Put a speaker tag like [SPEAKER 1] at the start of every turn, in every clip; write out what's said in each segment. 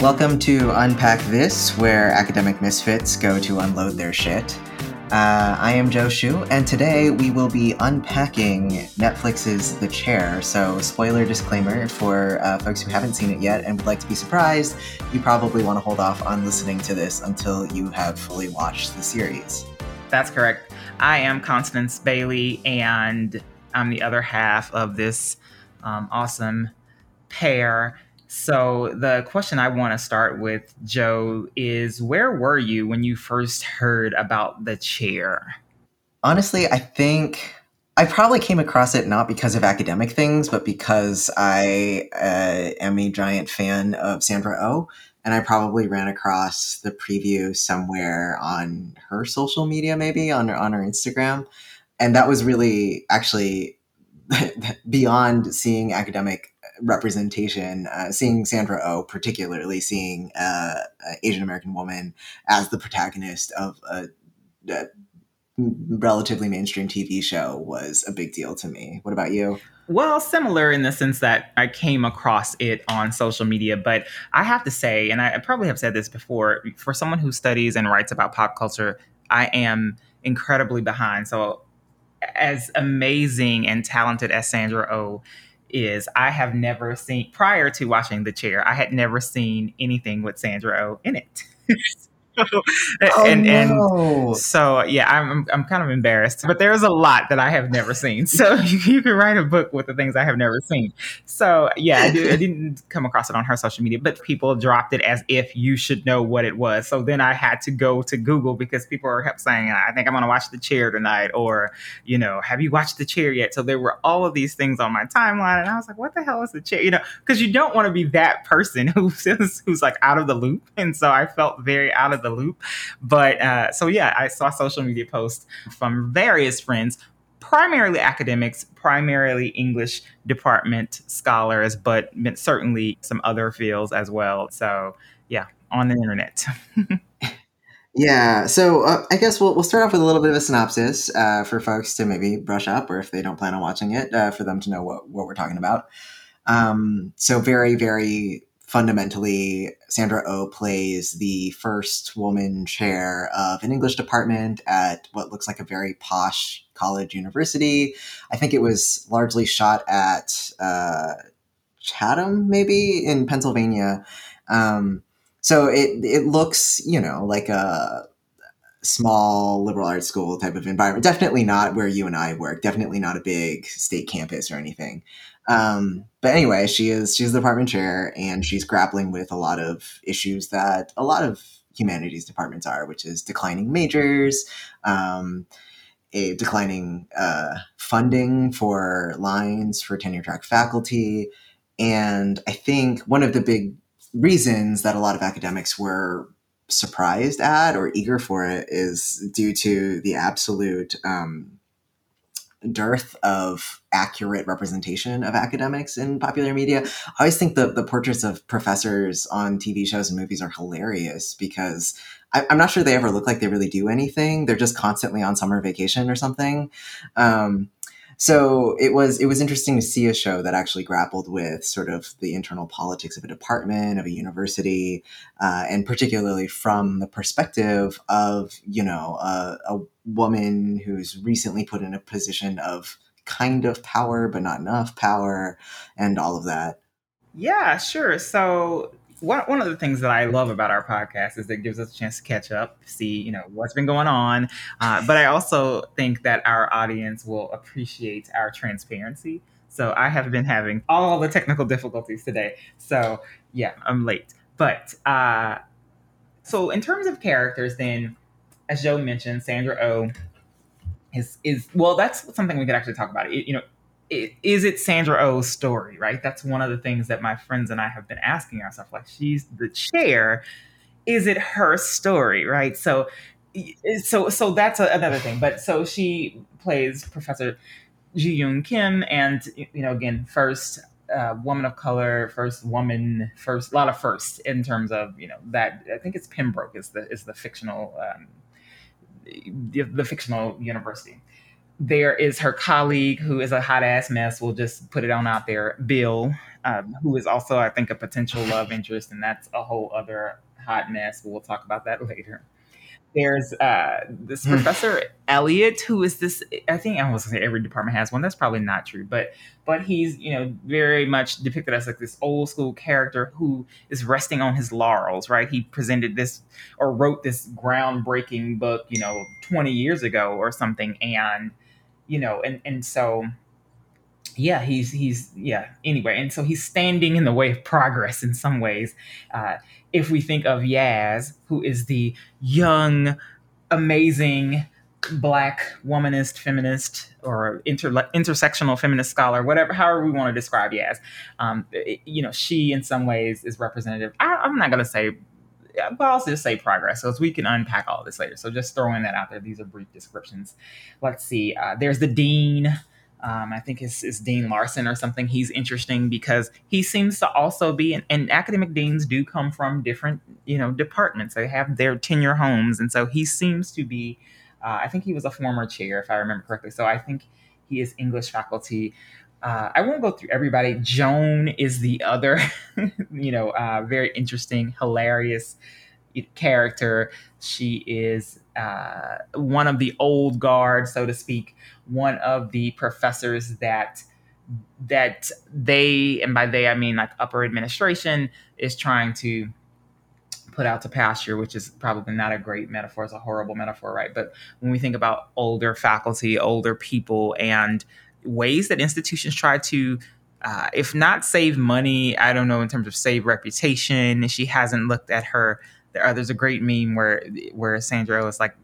[SPEAKER 1] Welcome to Unpack This, where academic misfits go to unload their shit. Uh, I am Joe Shu, and today we will be unpacking Netflix's The Chair. So, spoiler disclaimer for uh, folks who haven't seen it yet and would like to be surprised, you probably want to hold off on listening to this until you have fully watched the series.
[SPEAKER 2] That's correct. I am Constance Bailey, and I'm the other half of this um, awesome pair. So, the question I want to start with, Joe, is where were you when you first heard about the chair?
[SPEAKER 1] Honestly, I think I probably came across it not because of academic things, but because I uh, am a giant fan of Sandra O. Oh, and I probably ran across the preview somewhere on her social media, maybe on her, on her Instagram. And that was really actually beyond seeing academic representation, uh, seeing Sandra O, oh, particularly seeing uh, an Asian American woman as the protagonist of a, a, relatively mainstream TV show was a big deal to me. What about you?
[SPEAKER 2] Well, similar in the sense that I came across it on social media, but I have to say, and I probably have said this before, for someone who studies and writes about pop culture, I am incredibly behind. So, as amazing and talented as Sandra O oh is I have never seen prior to watching The Chair, I had never seen anything with Sandra O oh in it.
[SPEAKER 1] oh, and, no.
[SPEAKER 2] and so yeah, I'm I'm kind of embarrassed, but there's a lot that I have never seen. So you, you can write a book with the things I have never seen. So yeah, I, do, I didn't come across it on her social media, but people dropped it as if you should know what it was. So then I had to go to Google because people are kept saying, "I think I'm going to watch The Chair tonight," or you know, "Have you watched The Chair yet?" So there were all of these things on my timeline, and I was like, "What the hell is The Chair?" You know, because you don't want to be that person who's who's like out of the loop, and so I felt very out of the loop. But uh, so yeah, I saw social media posts from various friends, primarily academics, primarily English department scholars, but certainly some other fields as well. So yeah, on the internet.
[SPEAKER 1] Yeah, so uh, I guess we'll, we'll start off with a little bit of a synopsis uh, for folks to maybe brush up, or if they don't plan on watching it, uh, for them to know what, what we're talking about. Um, so, very, very fundamentally, Sandra O oh plays the first woman chair of an English department at what looks like a very posh college university. I think it was largely shot at uh, Chatham, maybe in Pennsylvania. Um, so it it looks, you know, like a small liberal arts school type of environment. Definitely not where you and I work. Definitely not a big state campus or anything. Um, but anyway, she is she's the department chair, and she's grappling with a lot of issues that a lot of humanities departments are, which is declining majors, um, a declining uh, funding for lines for tenure track faculty, and I think one of the big reasons that a lot of academics were surprised at or eager for it is due to the absolute um, dearth of accurate representation of academics in popular media. I always think the, the portraits of professors on TV shows and movies are hilarious because I, am not sure they ever look like they really do anything. They're just constantly on summer vacation or something. Um, so it was it was interesting to see a show that actually grappled with sort of the internal politics of a department of a university, uh, and particularly from the perspective of you know a, a woman who's recently put in a position of kind of power but not enough power, and all of that.
[SPEAKER 2] Yeah, sure. So one, one of the things that I love about our podcast is that it gives us a chance to catch up, see, you know, what's been going on. Uh, but I also think that our audience will appreciate our transparency. So I have been having all the technical difficulties today. So yeah, I'm late. But uh, so in terms of characters, then, as Joe mentioned, Sandra O oh is is well, that's something we could actually talk about. It, you know, is it Sandra Oh's story, right? That's one of the things that my friends and I have been asking ourselves. Like, she's the chair. Is it her story, right? So, so, so that's a, another thing. But so she plays Professor Ji Yoon Kim, and you know, again, first uh, woman of color, first woman, first a lot of firsts in terms of you know that. I think it's Pembroke is the is the fictional um, the, the fictional university there is her colleague who is a hot ass mess. We'll just put it on out there, Bill, um, who is also, I think, a potential love interest, and that's a whole other hot mess. We'll talk about that later there's uh, this hmm. professor Elliot who is this I think I was gonna say every department has one that's probably not true but but he's you know very much depicted as like this old school character who is resting on his laurels right he presented this or wrote this groundbreaking book you know 20 years ago or something and you know and and so yeah he's he's yeah anyway and so he's standing in the way of progress in some ways uh, if we think of Yaz, who is the young, amazing black womanist feminist or inter- intersectional feminist scholar, whatever, however we want to describe Yaz, um, it, you know, she in some ways is representative. I, am not going to but I'll just say progress, so we can unpack all this later. So just throwing that out there. These are brief descriptions. Let's see. Uh, there's the dean um, I think it's, it's, Dean Larson or something. He's interesting because he seems to also be, and, and, academic deans do come from different, you know, departments. They have their tenure homes, and so he seems to be. Uh, I think he was a former chair, if I remember correctly. So I think he is English faculty. Uh, I won't go through everybody. Joan is the other, you know, uh, very interesting, hilarious character. She is uh, one of the old guard, so to speak, one of the professors that that they and by they I mean like upper administration is trying to put out to pasture, which is probably not a great metaphor. It's a horrible metaphor, right? But when we think about older faculty, older people, and ways that institutions try to uh, if not save money, I don't know in terms of save reputation. She hasn't looked at her there, uh, there's a great meme where where Sandra is like,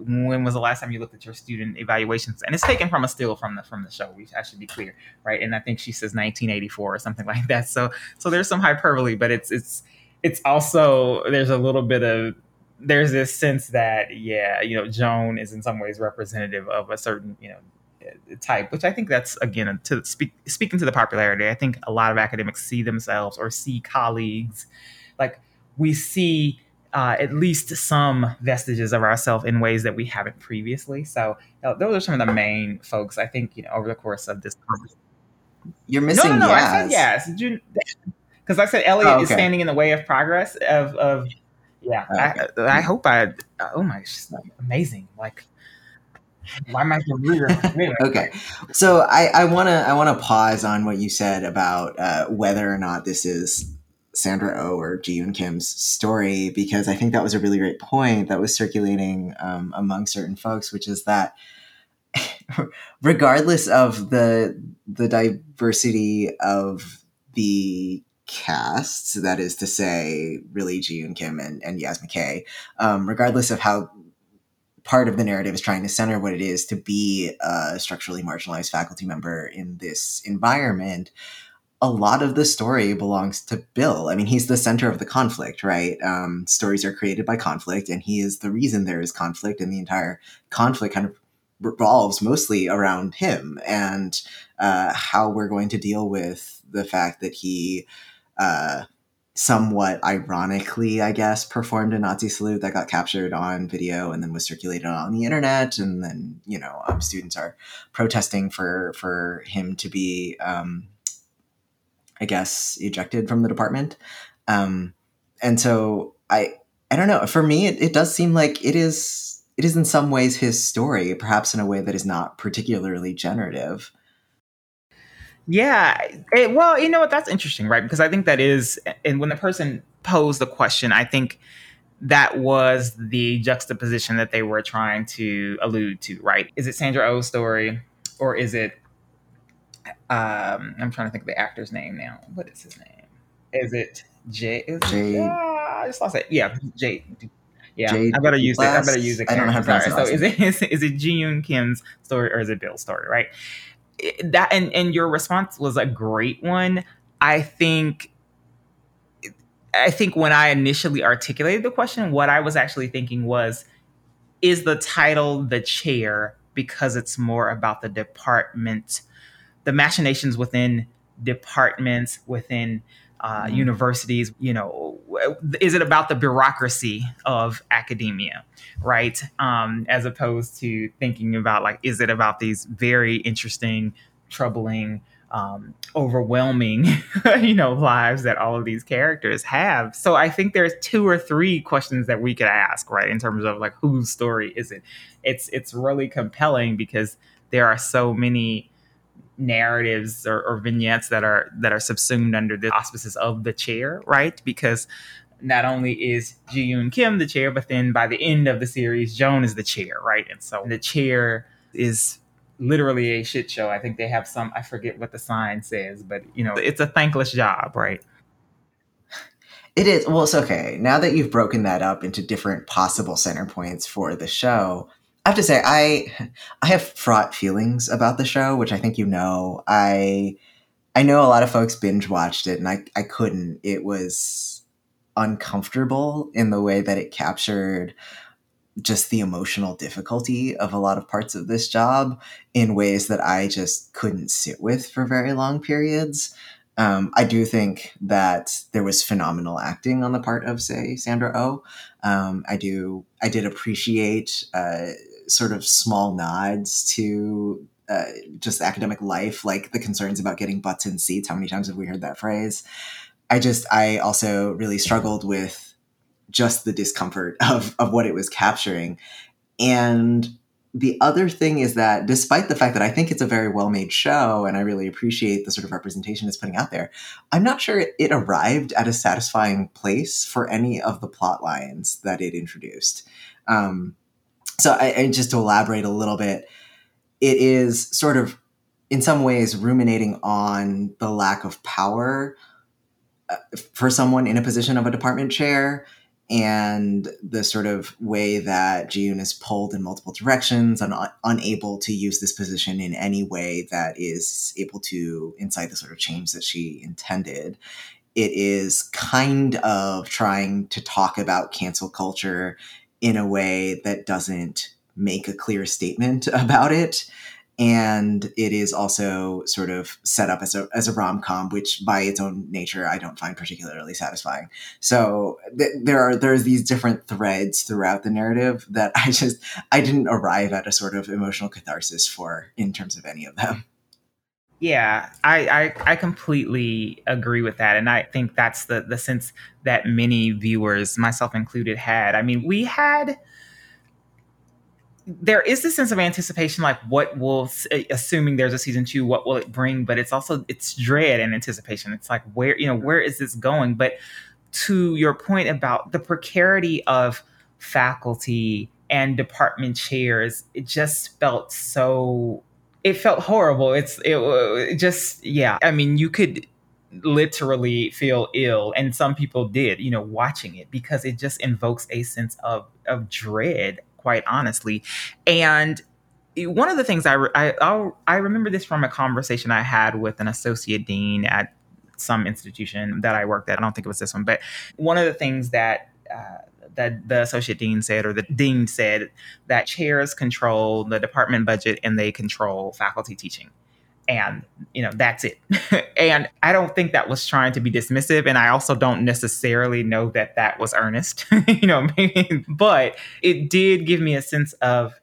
[SPEAKER 2] "When was the last time you looked at your student evaluations?" And it's taken from a still from the from the show. We I should be clear, right? And I think she says 1984 or something like that. So so there's some hyperbole, but it's it's it's also there's a little bit of there's this sense that yeah, you know, Joan is in some ways representative of a certain you know type, which I think that's again to speak speaking to the popularity. I think a lot of academics see themselves or see colleagues like we see uh, at least some vestiges of ourselves in ways that we haven't previously. So uh, those are some of the main folks I think you know over the course of this.
[SPEAKER 1] You're missing. No, no, no.
[SPEAKER 2] Yaz. I said yes because I said Elliot oh, okay. is standing in the way of progress of of. Yeah, okay. I, I hope I. Oh my, amazing! Like why am I
[SPEAKER 1] okay, so I, I wanna I wanna pause on what you said about uh, whether or not this is Sandra O oh or Ji-Yoon Kim's story because I think that was a really great point that was circulating um, among certain folks, which is that regardless of the the diversity of the casts, that is to say, really Ji-Yoon Kim and, and McKay, um, regardless of how part of the narrative is trying to center what it is to be a structurally marginalized faculty member in this environment, a lot of the story belongs to Bill. I mean, he's the center of the conflict, right? Um, stories are created by conflict, and he is the reason there is conflict, and the entire conflict kind of revolves mostly around him and uh, how we're going to deal with the fact that he. Uh, somewhat ironically, I guess, performed a Nazi salute that got captured on video and then was circulated on the internet. And then, you know, um, students are protesting for for him to be um, I guess, ejected from the department. Um, and so I, I don't know. For me, it, it does seem like it is, it is in some ways his story, perhaps in a way that is not particularly generative.
[SPEAKER 2] Yeah. It, well, you know what? That's interesting, right? Because I think that is, and when the person posed the question, I think that was the juxtaposition that they were trying to allude to, right? Is it Sandra Oh's story or is it um, I'm trying to think of the actor's name now. What is his name? Is it Jay? Is Jay? It, uh, I just lost it. Yeah, Jay. Yeah, Jade I better use it. I better use it. I don't know how to pronounce it. So is it is, is it Ji Yoon Kim's story or is it Bill's story? Right. That and and your response was a great one. I think. I think when I initially articulated the question, what I was actually thinking was, is the title the chair because it's more about the department the machinations within departments, within uh, mm-hmm. universities. You know, is it about the bureaucracy of academia, right? Um, as opposed to thinking about like, is it about these very interesting, troubling um, overwhelming, you know, lives that all of these characters have. So I think there's two or three questions that we could ask, right, in terms of like whose story is it? It's it's really compelling because there are so many narratives or, or vignettes that are that are subsumed under the auspices of the chair, right? Because not only is Ji Yoon Kim the chair, but then by the end of the series, Joan is the chair, right? And so the chair is literally a shit show. I think they have some, I forget what the sign says, but you know, it's a thankless job, right?
[SPEAKER 1] It is. Well, it's okay. Now that you've broken that up into different possible center points for the show, I have to say I I have fraught feelings about the show, which I think you know. I I know a lot of folks binge watched it and I I couldn't. It was uncomfortable in the way that it captured just the emotional difficulty of a lot of parts of this job in ways that I just couldn't sit with for very long periods. Um, I do think that there was phenomenal acting on the part of, say, Sandra O. Oh. Um, I do, I did appreciate uh, sort of small nods to uh, just academic life, like the concerns about getting butts in seats. How many times have we heard that phrase? I just, I also really struggled with just the discomfort of, of what it was capturing. And the other thing is that despite the fact that I think it's a very well made show and I really appreciate the sort of representation it's putting out there, I'm not sure it, it arrived at a satisfying place for any of the plot lines that it introduced. Um, so, I, and just to elaborate a little bit, it is sort of in some ways ruminating on the lack of power uh, for someone in a position of a department chair and the sort of way that June is pulled in multiple directions and un- unable to use this position in any way that is able to incite the sort of change that she intended. It is kind of trying to talk about cancel culture in a way that doesn't make a clear statement about it and it is also sort of set up as a as a rom com, which by its own nature I don't find particularly satisfying. So th- there are there's these different threads throughout the narrative that I just I didn't arrive at a sort of emotional catharsis for in terms of any of them.
[SPEAKER 2] Yeah, I, I, I completely agree with that, and I think that's the the sense that many viewers, myself included, had. I mean, we had there is this sense of anticipation like what will assuming there's a season two what will it bring? But it's also it's dread and anticipation. It's like where you know where is this going? But to your point about the precarity of faculty and department chairs it just felt so it felt horrible it's it, it just yeah i mean you could literally feel ill and some people did you know watching it because it just invokes a sense of of dread quite honestly. And one of the things I, I, I'll, I remember this from a conversation I had with an associate dean at some institution that I worked at. I don't think it was this one, but one of the things that uh, that the associate dean said, or the dean said, that chairs control the department budget and they control faculty teaching. And you know that's it. And i don't think that was trying to be dismissive and i also don't necessarily know that that was earnest you know but it did give me a sense of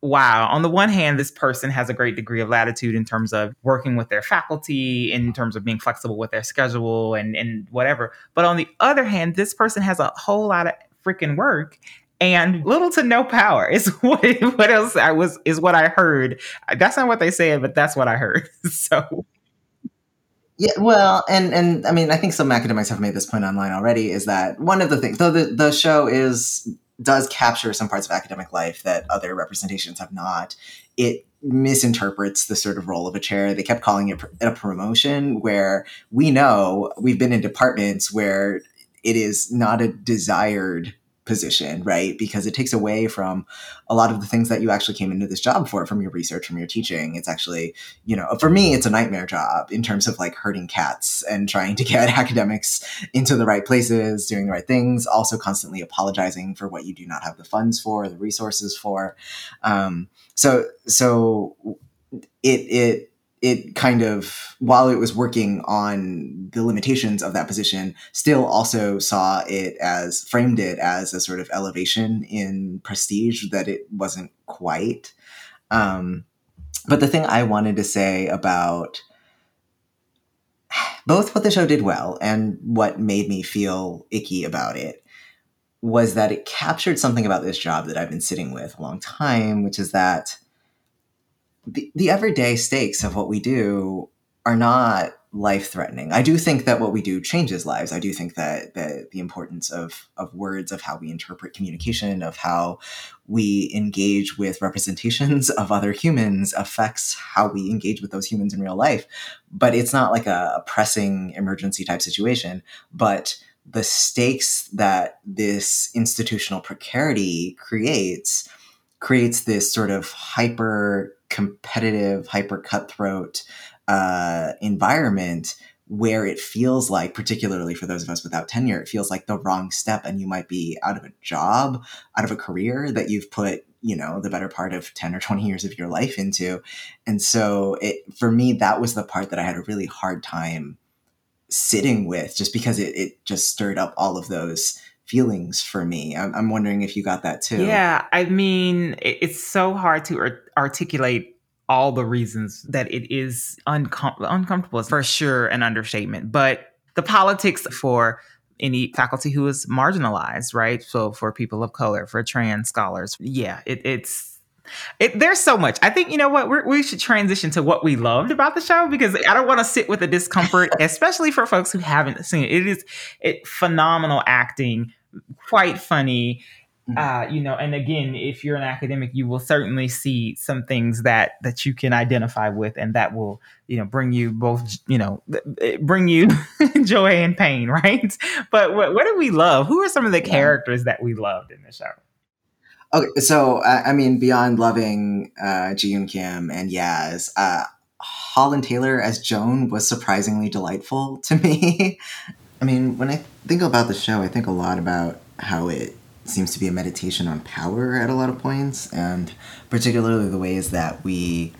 [SPEAKER 2] wow on the one hand this person has a great degree of latitude in terms of working with their faculty in terms of being flexible with their schedule and and whatever but on the other hand this person has a whole lot of freaking work and little to no power is what what else I was is what I heard. That's not what they said, but that's what I heard. so
[SPEAKER 1] yeah, well, and and I mean, I think some academics have made this point online already. Is that one of the things? Though the the show is does capture some parts of academic life that other representations have not. It misinterprets the sort of role of a chair. They kept calling it a promotion, where we know we've been in departments where it is not a desired position, right? Because it takes away from a lot of the things that you actually came into this job for from your research, from your teaching. It's actually, you know, for me, it's a nightmare job in terms of like herding cats and trying to get academics into the right places, doing the right things, also constantly apologizing for what you do not have the funds for, the resources for. Um, so, so it, it, it kind of while it was working on the limitations of that position still also saw it as framed it as a sort of elevation in prestige that it wasn't quite. Um, but the thing i wanted to say about both what the show did well and what made me feel icky about it was that it captured something about this job that I've been sitting with a long time, which is that the, the everyday stakes of what we do are not life threatening. I do think that what we do changes lives. I do think that, the importance of, of words, of how we interpret communication, of how we engage with representations of other humans affects how we engage with those humans in real life. But it's not like a pressing emergency type situation. But the stakes that this institutional precarity creates creates this sort of hyper competitive, hyper cutthroat uh, environment where it feels like, particularly for those of us without tenure, it feels like the wrong step and you might be out of a job, out of a career that you've put, you know, the better part of 10 or 20 years of your life into. And so it, for me, that was the part that I had a really hard time sitting with just because it, it just stirred up all of those feelings for me. I'm, I'm wondering if you got that too.
[SPEAKER 2] Yeah. I mean, it's so hard to articulate all the reasons that it is uncom- uncomfortable is for sure an understatement. But the politics for any faculty who is marginalized, right? So for people of color, for trans scholars, yeah, it, it's it, there's so much. I think you know what We're, we should transition to what we loved about the show because I don't want to sit with the discomfort, especially for folks who haven't seen it. It is it phenomenal acting, quite funny. Mm-hmm. uh, you know and again if you're an academic you will certainly see some things that that you can identify with and that will you know bring you both you know bring you joy and pain right but what, what do we love who are some of the characters that we loved in the show
[SPEAKER 1] okay so i mean beyond loving uh kim and yaz uh holland taylor as joan was surprisingly delightful to me i mean when i think about the show i think a lot about how it seems to be a meditation on power at a lot of points, and particularly the ways that we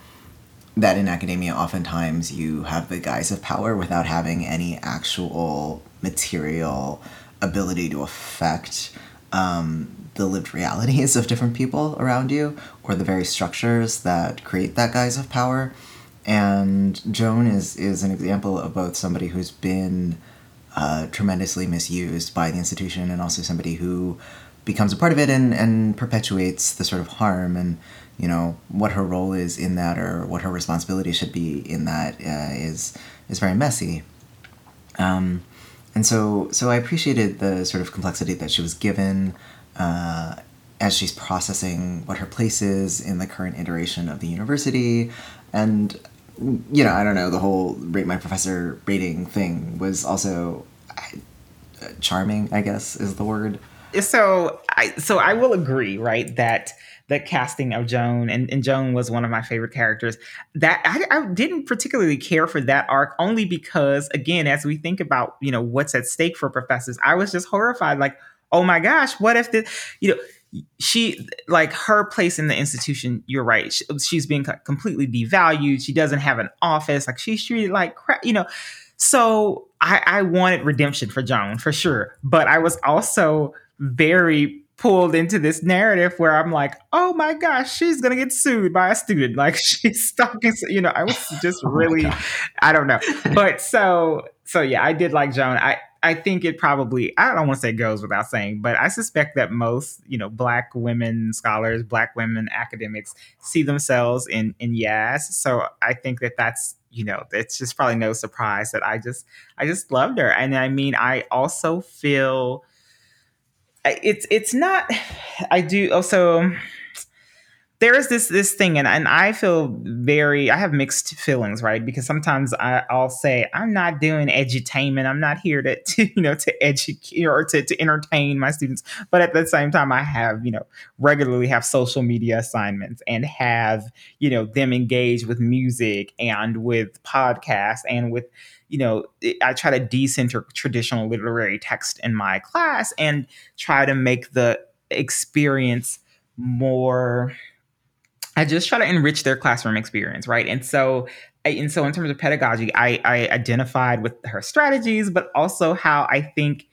[SPEAKER 1] that in academia oftentimes you have the guise of power without having any actual material ability to affect um, the lived realities of different people around you or the very structures that create that guise of power. And Joan is is an example of both somebody who's been uh, tremendously misused by the institution and also somebody who becomes a part of it and, and perpetuates the sort of harm and you know what her role is in that or what her responsibility should be in that uh, is is very messy. Um, and so so I appreciated the sort of complexity that she was given uh, as she's processing what her place is in the current iteration of the university. And you know I don't know the whole rate my professor rating thing was also uh, charming I guess is the word
[SPEAKER 2] so I so I will agree, right, that the casting of Joan and, and Joan was one of my favorite characters. That I, I, didn't particularly care for that arc only because, again, as we think about you know what's at stake for professors, I was just horrified. Like, oh my gosh, what if the you know she like her place in the institution you're right she, she's being completely devalued she doesn't have an office like she's treated like crap you know so I, I wanted redemption for joan for sure but i was also very pulled into this narrative where I'm like, oh my gosh, she's gonna get sued by a student. Like she's stalking, you know, I was just oh really, I don't know. But so, so yeah, I did like Joan. I, I think it probably, I don't want to say goes without saying, but I suspect that most, you know, black women scholars, black women academics see themselves in, in Yaz. So I think that that's, you know, it's just probably no surprise that I just, I just loved her. And I mean, I also feel, it's it's not i do oh, also there is this this thing and, and i feel very i have mixed feelings right because sometimes I, i'll say i'm not doing edutainment i'm not here to, to you know to educate or to, to entertain my students but at the same time i have you know regularly have social media assignments and have you know them engage with music and with podcasts and with you know, I try to decenter traditional literary text in my class and try to make the experience more. I just try to enrich their classroom experience, right? And so, and so in terms of pedagogy, I, I identified with her strategies, but also how I think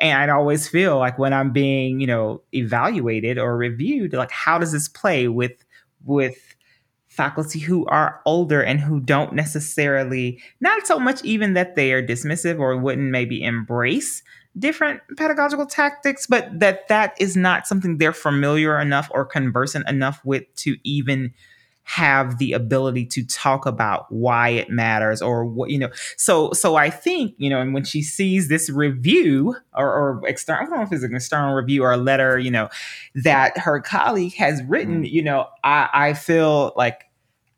[SPEAKER 2] and I'd always feel like when I'm being, you know, evaluated or reviewed, like how does this play with with faculty who are older and who don't necessarily, not so much even that they are dismissive or wouldn't maybe embrace different pedagogical tactics, but that that is not something they're familiar enough or conversant enough with to even have the ability to talk about why it matters or what you know so so i think you know and when she sees this review or, or external i don't know if it's an external review or a letter you know that her colleague has written mm. you know i i feel like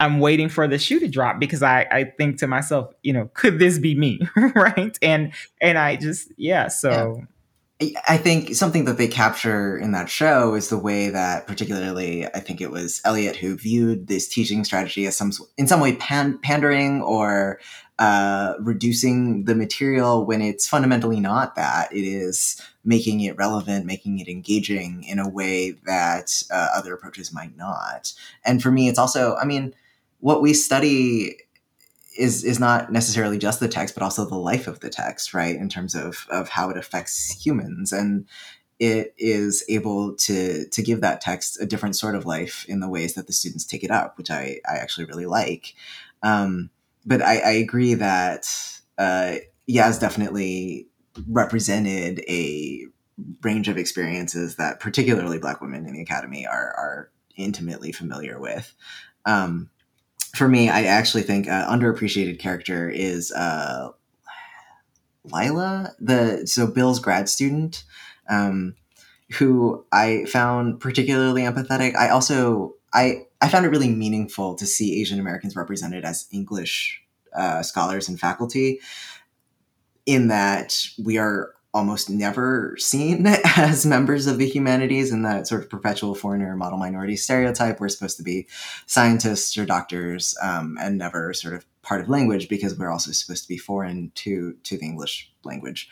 [SPEAKER 2] I'm waiting for the shoe to drop because I, I think to myself, you know, could this be me? right. And and I just yeah, so yeah.
[SPEAKER 1] I think something that they capture in that show is the way that, particularly, I think it was Elliot who viewed this teaching strategy as some, in some way, pan- pandering or uh, reducing the material when it's fundamentally not that. It is making it relevant, making it engaging in a way that uh, other approaches might not. And for me, it's also, I mean, what we study is is not necessarily just the text, but also the life of the text, right? In terms of of how it affects humans, and it is able to to give that text a different sort of life in the ways that the students take it up, which I I actually really like. Um, but I, I agree that uh, Yaz definitely represented a range of experiences that particularly Black women in the academy are are intimately familiar with. Um, for me, I actually think uh, underappreciated character is uh, Lila, the so Bill's grad student, um, who I found particularly empathetic. I also I I found it really meaningful to see Asian Americans represented as English uh, scholars and faculty. In that we are almost never seen as members of the humanities in that sort of perpetual foreigner model minority stereotype. We're supposed to be scientists or doctors um, and never sort of part of language because we're also supposed to be foreign to to the English language.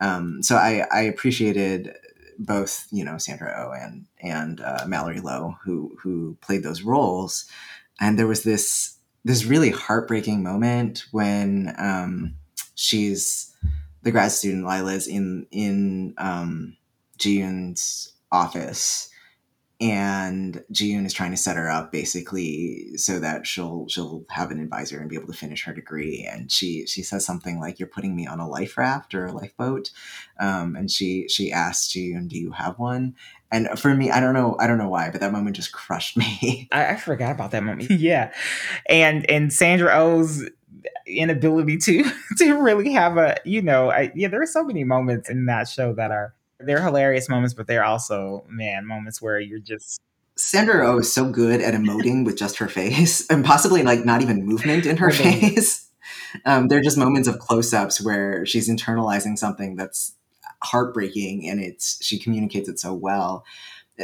[SPEAKER 1] Um, so I, I, appreciated both you know Sandra oh and and uh, Mallory Low who who played those roles, and there was this this really heartbreaking moment when um, she's the grad student Lila's in in um, Ji-yoon's office, and Ji-yoon is trying to set her up basically so that she'll she'll have an advisor and be able to finish her degree. And she she says something like, "You're putting me on a life raft or a lifeboat," um, and she she asks Ji-yoon, "Do you have one?" And for me, I don't know, I don't know why, but that moment just crushed me.
[SPEAKER 2] I, I forgot about that moment. yeah, and and Sandra Oh's inability to to really have a you know I, yeah there are so many moments in that show that are they're hilarious moments but they're also man moments where you're just
[SPEAKER 1] Sandra Oh is so good at emoting with just her face and possibly like not even movement in her face. Um, they're just moments of close-ups where she's internalizing something that's heartbreaking and it's she communicates it so well.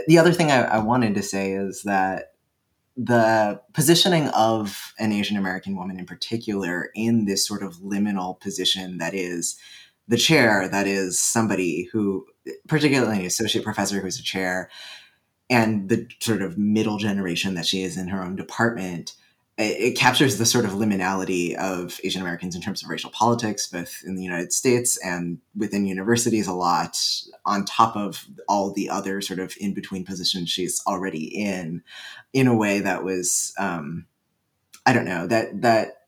[SPEAKER 1] The other thing I, I wanted to say is that the positioning of an Asian American woman in particular in this sort of liminal position that is the chair, that is somebody who, particularly an associate professor who's a chair, and the sort of middle generation that she is in her own department it, captures the sort of liminality of Asian Americans in terms of racial politics, both in the United States and within universities a lot, on top of all the other sort of in between positions she's already in, in a way that was, um, I don't know, that that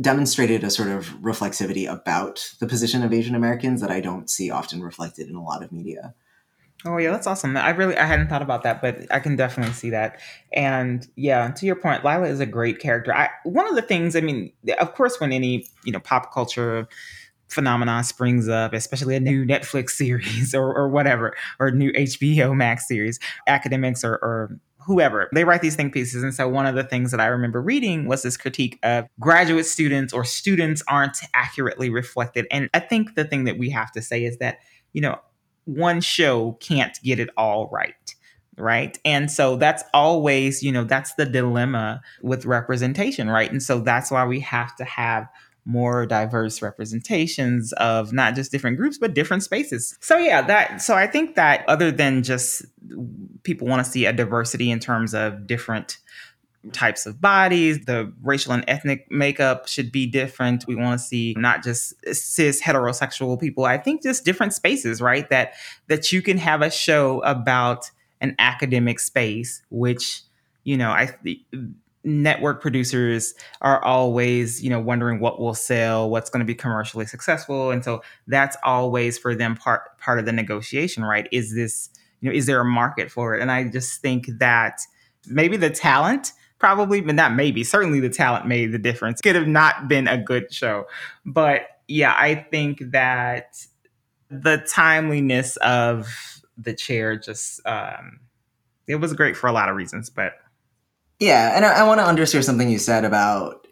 [SPEAKER 1] demonstrated a sort of reflexivity about the position of Asian Americans that I don't see often reflected in a lot of media.
[SPEAKER 2] Oh yeah, that's awesome. I really I hadn't thought about that, but I can definitely see that. And yeah, to your point, Lila is a great character. I one of the things, I mean, of course when any, you know, pop culture phenomenon springs up, especially a new Netflix series or, or whatever, or new HBO Max series, academics or, or whoever they write these think pieces and so one of the things that i remember reading was this critique of graduate students or students aren't accurately reflected and i think the thing that we have to say is that you know one show can't get it all right right? And so that's always you know that's the dilemma with representation right? And so that's why we have to have more diverse representations of not just different groups but different spaces. So yeah that so i think that other than just people want to see a diversity in terms of different types of bodies, the racial and ethnic makeup should be different. We want to see not just cis heterosexual people. I think just different spaces, right? That that you can have a show about an academic space, which you know I network producers are always you know wondering what will sell what's going to be commercially successful and so that's always for them part part of the negotiation right is this you know is there a market for it and i just think that maybe the talent probably but not maybe certainly the talent made the difference could have not been a good show but yeah i think that the timeliness of the chair just um it was great for a lot of reasons but
[SPEAKER 1] yeah, and I, I want to underscore something you said about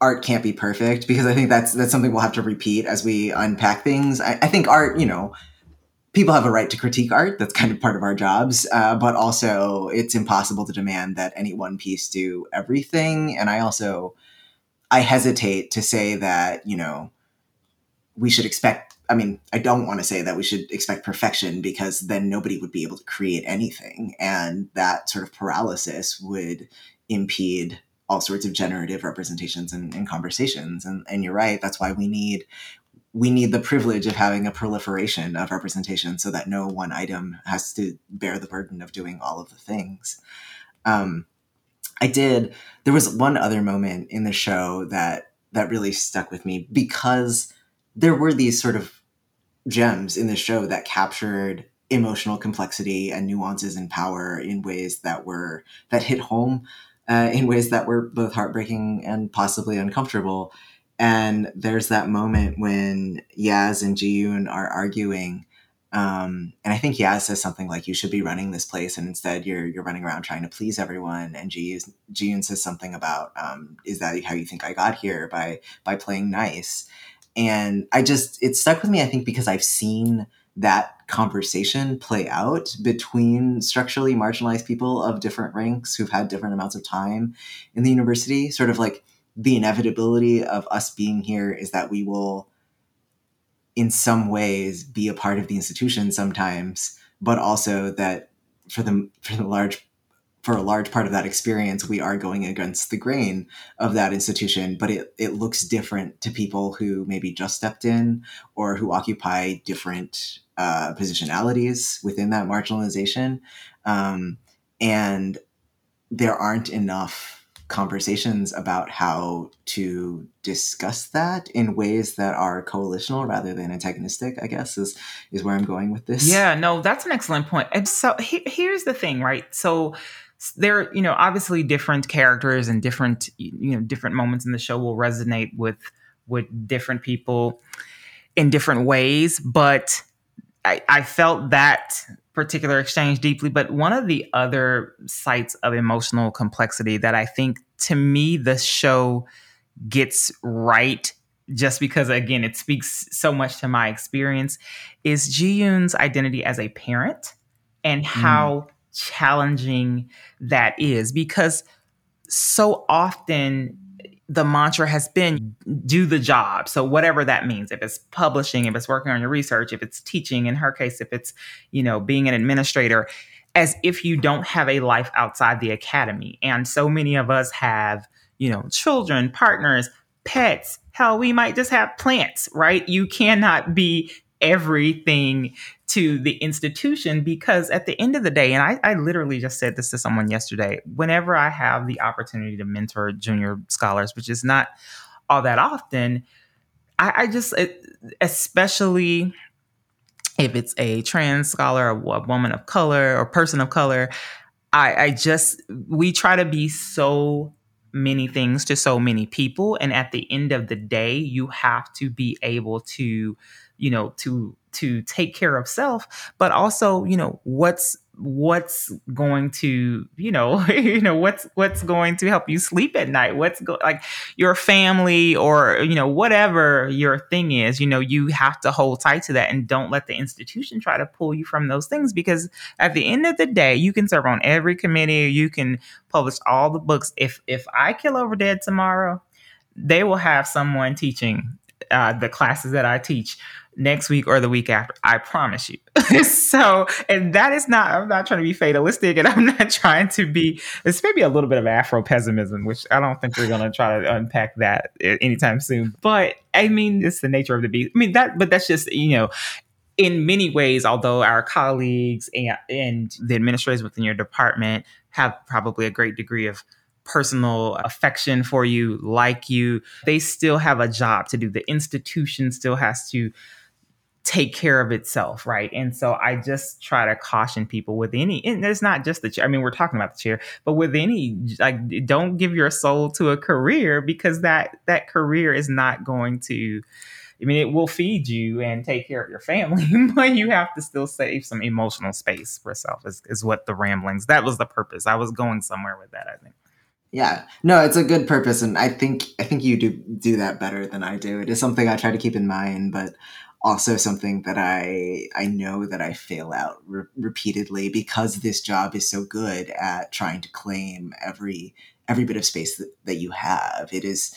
[SPEAKER 1] art can't be perfect because I think that's that's something we'll have to repeat as we unpack things. I, I think art, you know, people have a right to critique art. That's kind of part of our jobs, uh, but also it's impossible to demand that any one piece do everything. And I also I hesitate to say that you know we should expect I mean, I don't want to say that we should expect perfection because then nobody would be able to create anything. And that sort of paralysis would impede all sorts of generative representations and, and conversations. And, and you're right, that's why we need we need the privilege of having a proliferation of representation so that no one item has to bear the burden of doing all of the things. Um, I did. There was one other moment in the show that that really stuck with me because there were these sort of gems in the show that captured emotional complexity and nuances and power in ways that were that hit home uh, in ways that were both heartbreaking and possibly uncomfortable and there's that moment when Yaz and Ji-yoon are arguing um, and I think Yaz says something like you should be running this place and instead you're you're running around trying to please everyone and Ji-yoon says something about um, is that how you think I got here by by playing nice and I just, it stuck with me, I think, because I've seen that conversation play out between structurally marginalized people of different ranks who've had different amounts of time in the university. Sort of like the inevitability of us being here is that we will, in some ways, be a part of the institution sometimes, but also that for the for the large for a large part of that experience, we are going against the grain of that institution, but it, it looks different to people who maybe just stepped in or who occupy different uh, positionalities within that marginalization. Um, and there aren't enough conversations about how to discuss that in ways that are coalitional rather than antagonistic i guess is is where i'm going with this
[SPEAKER 2] yeah no that's an excellent point. and so he, here's the thing right so there you know obviously different characters and different you know different moments in the show will resonate with with different people in different ways but I, I felt that particular exchange deeply but one of the other sites of emotional complexity that i think to me the show gets right just because again it speaks so much to my experience is Ji-yoon's identity as a parent and mm. how mm challenging that is because so often the mantra has been do the job. So whatever that means, if it's publishing, if it's working on your research, if it's teaching, in her case, if it's, you know, being an administrator, as if you don't have a life outside the academy. And so many of us have, you know, children, partners, pets. Hell, we might just have plants, right? You cannot be everything to the institution because at the end of the day, and I, I, literally just said this to someone yesterday, whenever I have the opportunity to mentor junior scholars, which is not all that often, I, I just, especially if it's a trans scholar, a, a woman of color, or person of color, I, I just, we try to be so many things to so many people. And at the end of the day, you have to be able to you know to to take care of self but also you know what's what's going to you know you know what's what's going to help you sleep at night? What's go like your family or you know whatever your thing is you know you have to hold tight to that and don't let the institution try to pull you from those things because at the end of the day you can serve on every committee. You can publish all the books. If if i kill over dead tomorrow they will have someone teaching uh, the classes that i teach next week or the week after. I promise you. so, and that is not, I'm not trying to be fatalistic and I'm not trying to be, it's maybe a little bit of Afro pessimism, which I don't think we're going to try to unpack that anytime soon. But I mean, it's the nature of the beast. I mean, that, but that's just, you know, in many ways, although our colleagues and, and the administrators within your department have probably a great degree of personal affection for you, like you, they still have a job to do. The institution still has to take care of itself, right? And so I just try to caution people with any, and it's not just the chair. I mean, we're talking about the chair, but with any, like, don't give your soul to a career because that that career is not going to. I mean, it will feed you and take care of your family, but you have to still save some emotional space for self. Is is what the ramblings. That was the purpose. I was going somewhere with that. I think.
[SPEAKER 1] Yeah, no, it's a good purpose, and I think I think you do do that better than I do. It is something I try to keep in mind, but also something that I I know that I fail out re- repeatedly because this job is so good at trying to claim every every bit of space that, that you have. It is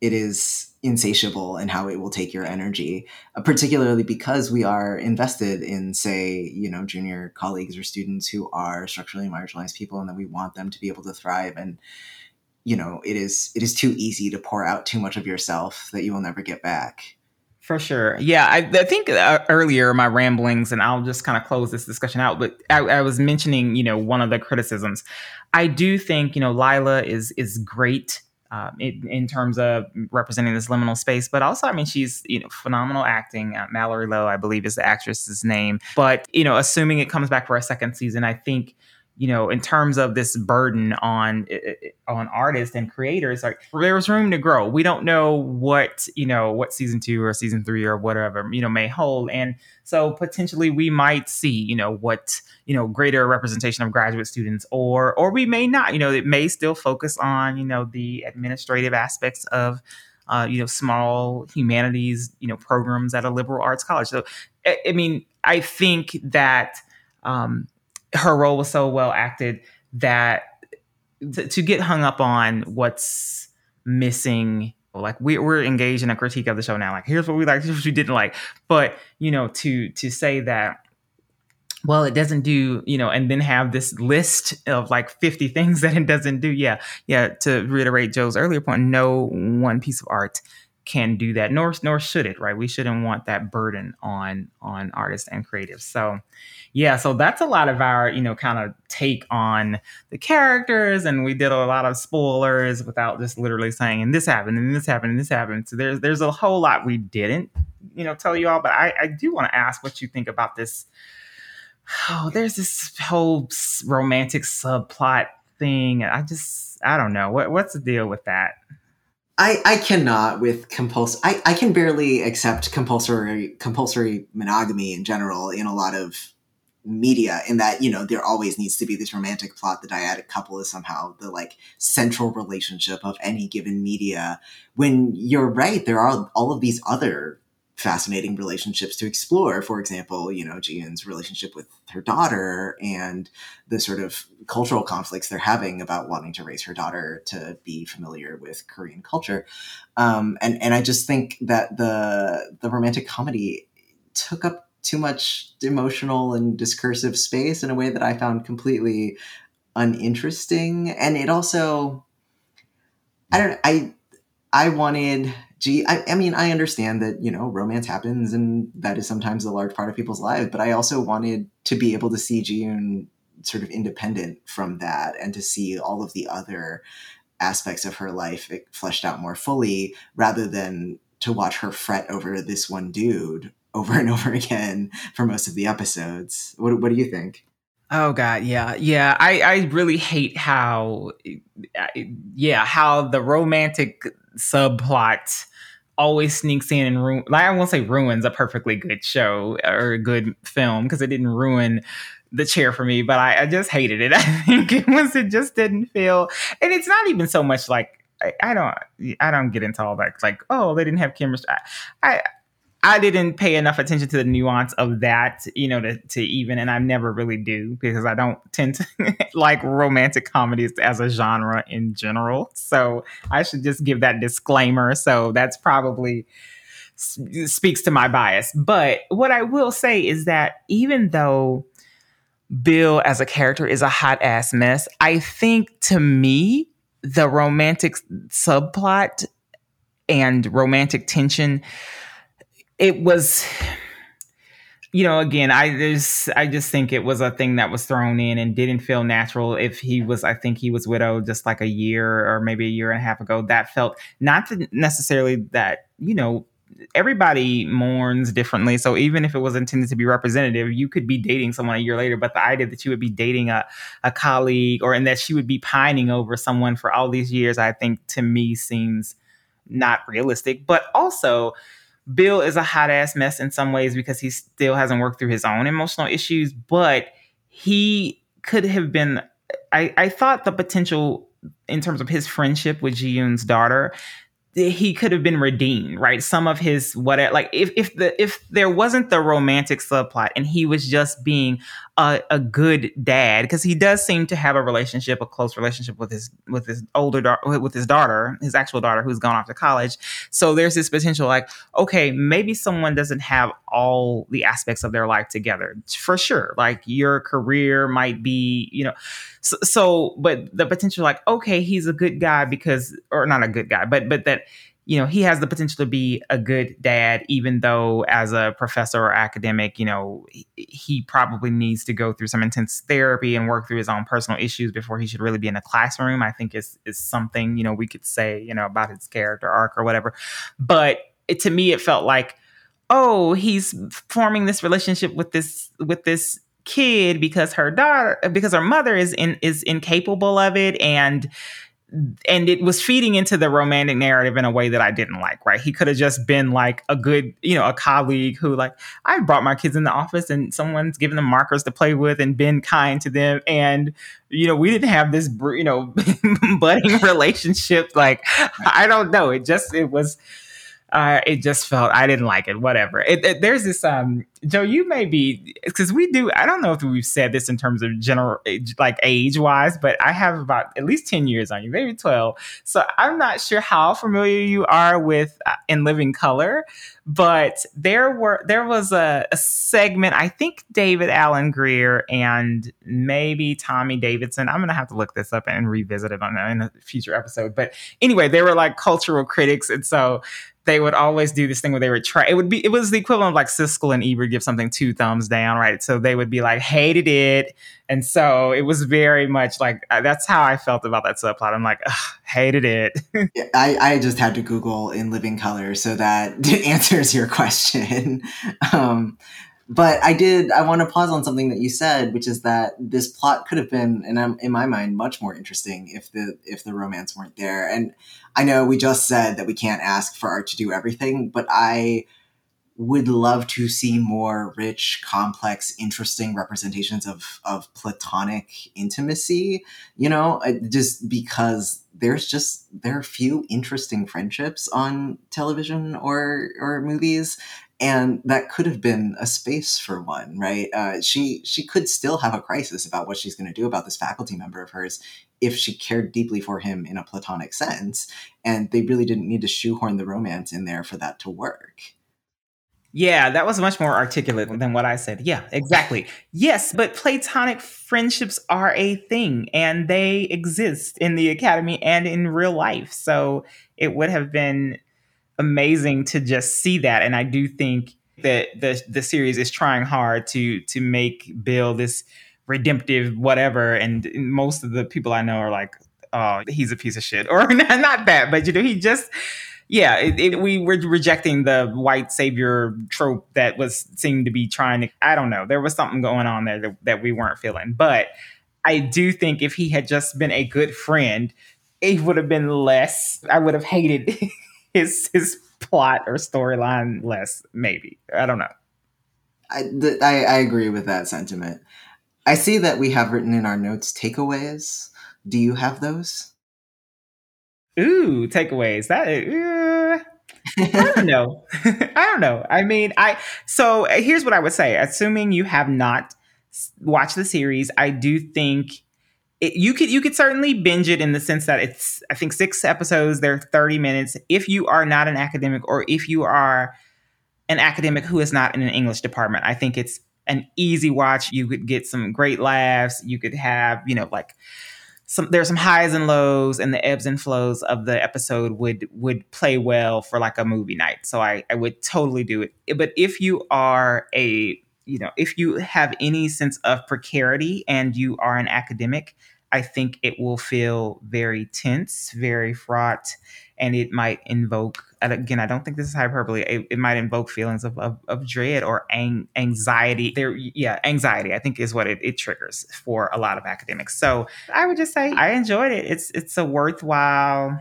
[SPEAKER 1] it is insatiable in how it will take your energy, uh, particularly because we are invested in, say, you know, junior colleagues or students who are structurally marginalized people, and that we want them to be able to thrive. And you know, it is it is too easy to pour out too much of yourself that you will never get back.
[SPEAKER 2] For sure. Yeah. I, I think uh, earlier my ramblings, and I'll just kind of close this discussion out, but I, I, was mentioning, you know, one of the criticisms. I do think, you know, Lila is is great um, in, in, terms of representing this liminal space, but also, I mean, she's, you know, phenomenal acting. Uh, Mallory Low, I believe, is the actress's name. But, you know, assuming it comes back for a second season, I think you know, in terms of this burden on on artists and creators, like there's room to grow. We don't know what you know what season two or season three or whatever you know may hold, and so potentially we might see you know what you know greater representation of graduate students, or or we may not. You know, it may still focus on you know the administrative aspects of uh, you know, small humanities, you know, programs at a liberal arts college. So, I, I mean, I think that um, her role was so well acted that to, to get hung up on what's missing like we, we're engaged in a critique of the show now. Like here's what we like here's what we didn't like. But you know to to say that well it doesn't do you know and then have this list of like 50 things that it doesn't do. Yeah yeah to reiterate joe's earlier point no one piece of art can do that nor nor should it right? We shouldn't want that burden on on artists and creatives. So yeah, so that's a lot of our, you know, kind of take on the characters, and we did a lot of spoilers without just literally saying, and this happened, and this happened, and this happened. So there's there's a whole lot we didn't, you know, tell you all. But I, I do want to ask what you think about this. Oh, there's this whole romantic subplot thing. I just I don't know what what's the deal with that.
[SPEAKER 1] I, I cannot with compulsory. I, I can barely accept compulsory compulsory monogamy in general in a lot of media in that you know there always needs to be this romantic plot the dyadic couple is somehow the like central relationship of any given media. When you're right there are all of these other fascinating relationships to explore. For example you know Ji-Yoon's relationship with her daughter and the sort of cultural conflicts they're having about wanting to raise her daughter to be familiar with korean culture. Um, and and i just think that the the romantic comedy took up too much emotional and discursive space in a way that I found completely uninteresting. And it also, I don't, I, I wanted, gee, I, I mean, I understand that, you know, romance happens and that is sometimes a large part of people's lives, but I also wanted to be able to see Ji-Yoon sort of independent from that and to see all of the other aspects of her life fleshed out more fully rather than to watch her fret over this one dude over and over again for most of the episodes. What, what do you think?
[SPEAKER 2] Oh God, yeah, yeah. I I really hate how, yeah, how the romantic subplot always sneaks in and ruin. Like I won't say ruins a perfectly good show or a good film because it didn't ruin the chair for me, but I, I just hated it. I think it was it just didn't feel, and it's not even so much like I, don't I don't get into all that. like, oh, they didn't have chemistry. I, I I didn't pay enough attention to the nuance of that, you know, to, to even, and I never really do because I don't tend to like romantic comedies as a genre in general. So I should just give that disclaimer. So that's probably speaks to my bias. But what I will say is that even though Bill as a character is a hot ass mess, I think to me, the romantic subplot and romantic tension it was you know, again, I just I just think it was a thing that was thrown in and didn't feel natural. If he was, I think he was widowed just like a year or maybe a year and a half ago. That felt not necessarily that you know everybody mourns differently. So even if it was intended to be representative, you could be dating someone a year later, but the idea that you would be dating a, a colleague or and that she would be pining over someone for all these years, I think to me seems not realistic. But also, Bill is a hot ass mess in some ways because he still hasn't worked through his own emotional issues, but he could have been. I, I thought the potential in terms of his friendship with Ji Yoon's daughter he could have been redeemed, right? Some of his whatever, like if if the if there wasn't the romantic subplot and he was just being a, a good dad, because he does seem to have a relationship, a close relationship with his with his older daughter, with his daughter, his actual daughter who's gone off to college. So there's this potential, like, okay, maybe someone doesn't have all the aspects of their life together for sure. Like your career might be, you know so, so but the potential like okay he's a good guy because or not a good guy but but that you know he has the potential to be a good dad even though as a professor or academic you know he, probably needs to go through some intense therapy and work through his own personal issues before he should really be in a classroom. I think is is something you know we could say you know about his character arc or whatever. But it, to me it felt like oh he's forming this relationship with this with this kid because her daughter because her mother is in is incapable of it. And and it was feeding into the romantic narrative in a way that I didn't like, right? He could have just been like a good, you know, a colleague who like I brought my kids in the office and someone's given them markers to play with and been kind to them and you know, we didn't have this you know budding relationship like I don't know, it just it was uh, it just felt I didn't like it. Whatever. It, it, there's this um Joe. You may be because we do. I don't know if we've said this in terms of general like age wise, but I have about at least ten years on you, maybe twelve. So I'm not sure how familiar you are with uh, In Living Color, but there were there was a, a segment. I think David Alan Grier and maybe Tommy Davidson. I'm gonna have to look this up and revisit it on in a future episode. But anyway, they were like cultural critics, and so they would always do this thing where they would try. It would be it was the equivalent of like Siskel and Ebert give something two thumbs down, right? So they would be like hated it, and so it was very much like uh, that's how I felt about that subplot. I'm like hated it.
[SPEAKER 1] I I just had to Google in living color so that answers your question. um, but I did. I want to pause on something that you said, which is that this plot could have been, and I'm, in my mind, much more interesting if the if the romance weren't there. And I know we just said that we can't ask for art to do everything, but I would love to see more rich, complex, interesting representations of of platonic intimacy. You know, just because there's just there are few interesting friendships on television or or movies and that could have been a space for one right uh, she she could still have a crisis about what she's going to do about this faculty member of hers if she cared deeply for him in a platonic sense and they really didn't need to shoehorn the romance in there for that to work
[SPEAKER 2] yeah, that was much more articulate than what I said. Yeah, exactly. Yes, but platonic friendships are a thing and they exist in the academy and in real life. So it would have been amazing to just see that. And I do think that the the series is trying hard to to make Bill this redemptive whatever. And most of the people I know are like, oh, he's a piece of shit, or not that, but you know, he just. Yeah, it, it, we were rejecting the white savior trope that was seemed to be trying to. I don't know. There was something going on there that, that we weren't feeling. But I do think if he had just been a good friend, it would have been less. I would have hated his his plot or storyline less. Maybe I don't know.
[SPEAKER 1] I, th- I, I agree with that sentiment. I see that we have written in our notes takeaways. Do you have those?
[SPEAKER 2] Ooh, takeaways. That I don't know. I don't know. I mean, I so here's what I would say. Assuming you have not watched the series, I do think it, you could you could certainly binge it in the sense that it's I think six episodes. They're thirty minutes. If you are not an academic, or if you are an academic who is not in an English department, I think it's an easy watch. You could get some great laughs. You could have you know like some there's some highs and lows, and the ebbs and flows of the episode would would play well for like a movie night. So I I would totally do it. But if you are a you know, if you have any sense of precarity and you are an academic, I think it will feel very tense, very fraught, and it might invoke. again, I don't think this is hyperbole. It, it might invoke feelings of, of, of dread or ang- anxiety. There, yeah, anxiety. I think is what it, it triggers for a lot of academics. So I would just say I enjoyed it. It's it's a worthwhile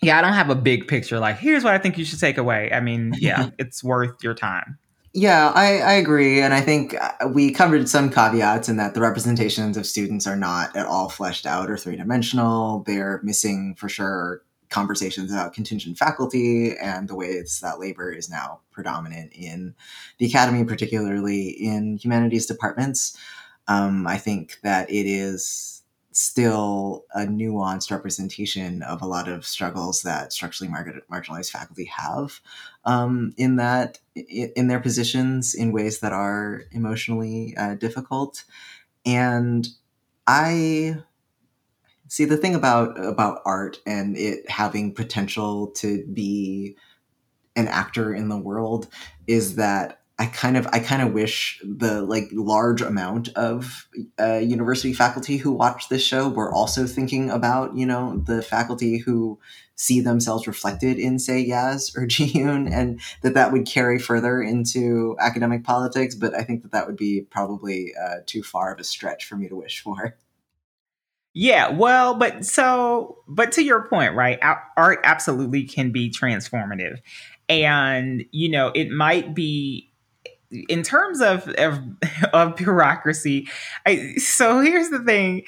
[SPEAKER 2] yeah, I don't have a big picture like here's what I think you should take away. I mean, yeah, it's worth your time.
[SPEAKER 1] Yeah, I, I agree. And I think uh, we covered some caveats in that the representations of students are not at all fleshed out or three dimensional. They're missing, for sure, conversations about contingent faculty and the ways that labor is now predominant in the academy, particularly in humanities departments. Um, I think that it is still a nuanced representation of a lot of struggles that structurally mar- marginalized faculty have um, in that in their positions in ways that are emotionally uh, difficult and i see the thing about about art and it having potential to be an actor in the world is that I kind of I kind of wish the like large amount of uh, university faculty who watch this show were also thinking about you know the faculty who see themselves reflected in say Yaz or Ji-Yoon and that that would carry further into academic politics. But I think that that would be probably uh, too far of a stretch for me to wish for.
[SPEAKER 2] Yeah, well, but so, but to your point, right? Art absolutely can be transformative. And, you know, it might be in terms of, of, of bureaucracy, I, so here's the thing.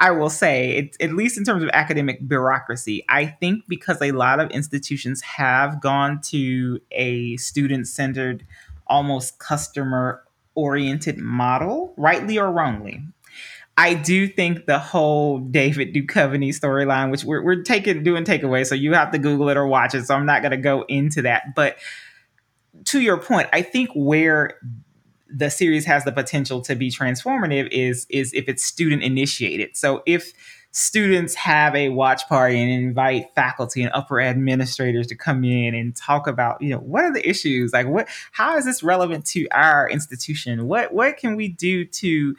[SPEAKER 2] I will say, it, at least in terms of academic bureaucracy, I think because a lot of institutions have gone to a student centered, almost customer oriented model, rightly or wrongly. I do think the whole David Duchovny storyline, which we're, we're taking doing takeaway, so you have to Google it or watch it. So I'm not going to go into that, but to your point, I think where the series has the potential to be transformative is is if it's student initiated. So if students have a watch party and invite faculty and upper administrators to come in and talk about you know what are the issues like what how is this relevant to our institution what what can we do to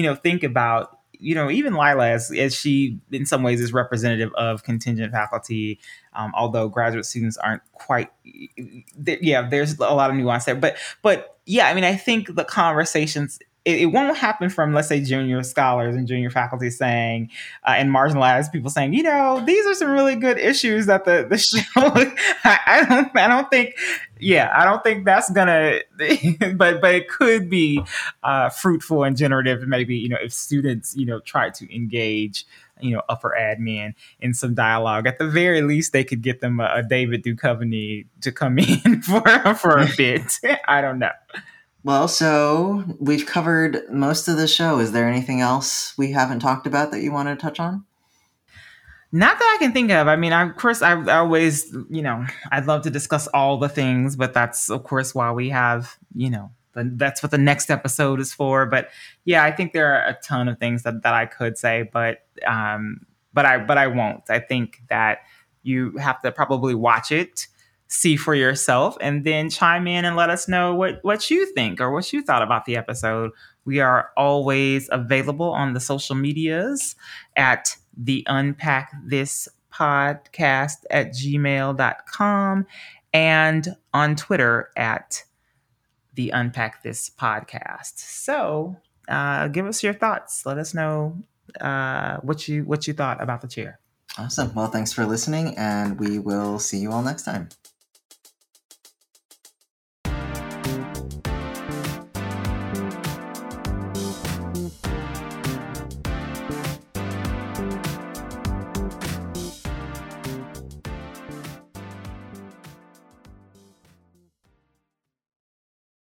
[SPEAKER 2] you know think about you know, even Lila, as, as she in some ways is representative of contingent faculty, um, although graduate students aren't quite, yeah, there's a lot of nuance there. But, but yeah, I mean, I think the conversations it, it, won't happen from let's say junior scholars and junior faculty saying uh, and marginalized people saying you know these are some really good issues that the the show I, I, don't i don't think yeah i don't think that's gonna but but it could be uh, fruitful and generative maybe you know if students you know try to engage you know upper admin in some dialogue at the very least they could get them a, a david duchovny to come in for for a bit. I don't know
[SPEAKER 1] well, so we've covered most of the show. Is there anything else we haven't talked about that you want to touch on?
[SPEAKER 2] Not that I can think of. I mean, I, of course, I, I always, you know, I'd love to discuss all the things, but that's, of course, why we have, you know, that's what the next episode is for. But yeah, I think there are a ton of things that, that I could say, but um, but I but I won't. I think that you have to probably watch it see for yourself and then chime in and let us know what, what you think or what you thought about the episode. We are always available on the social medias at the Unpack This podcast at gmail.com and on Twitter at the Unpack This podcast. So uh, give us your thoughts. Let us know uh, what you what you thought about the chair.
[SPEAKER 1] Awesome. Well, thanks for listening, and we will see you all next time.